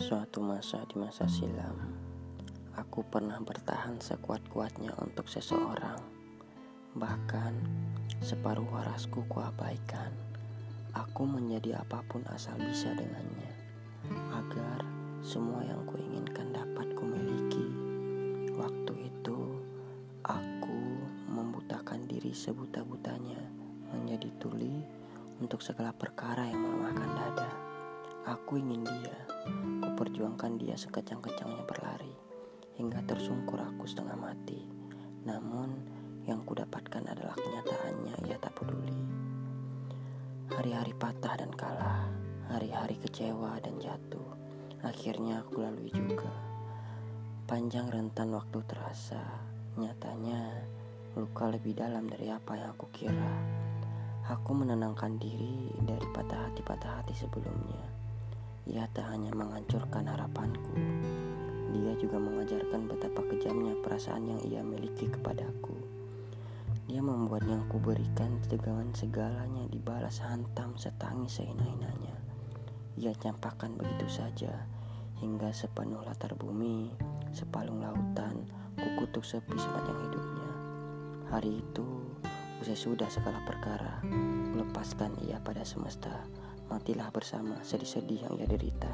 Suatu masa di masa silam, aku pernah bertahan sekuat-kuatnya untuk seseorang. Bahkan separuh warasku kuabaikan. Aku menjadi apa pun asal bisa dengannya, agar semua yang kuinginkan dapat kumiliki. Waktu itu, aku membutakan diri sebuta-butanya menjadi tuli untuk segala perkara yang melemahkan dada. Aku ingin dia, kuperjuangkan dia sekejang-kejangnya berlari, hingga tersungkur aku setengah mati. Namun, yang kudapatkan adalah kenyataannya ia tak peduli. Hari-hari patah dan kalah, hari-hari kecewa dan jatuh, akhirnya aku lalui juga. Panjang rentan waktu terasa, nyatanya luka lebih dalam dari apa yang aku kira. Aku menenangkan diri dari patah hati-patah hati sebelumnya. Ia tak hanya menghancurkan harapanku, dia juga mengajarkan betapa kejamnya perasaan yang ia miliki kepadaku. Dia membuat yang kuberikan dengan segalanya dibalas hantam setangis sehina-hinanya. Ia campakkan begitu saja, hingga sepenuh latar bumi, sepalung lautan, kukutuk sepi sepanjang hidupnya. Hari itu, usai sudah segala perkara, lepaskan ia pada semesta matilah bersama sedih-sedih yang ia derita.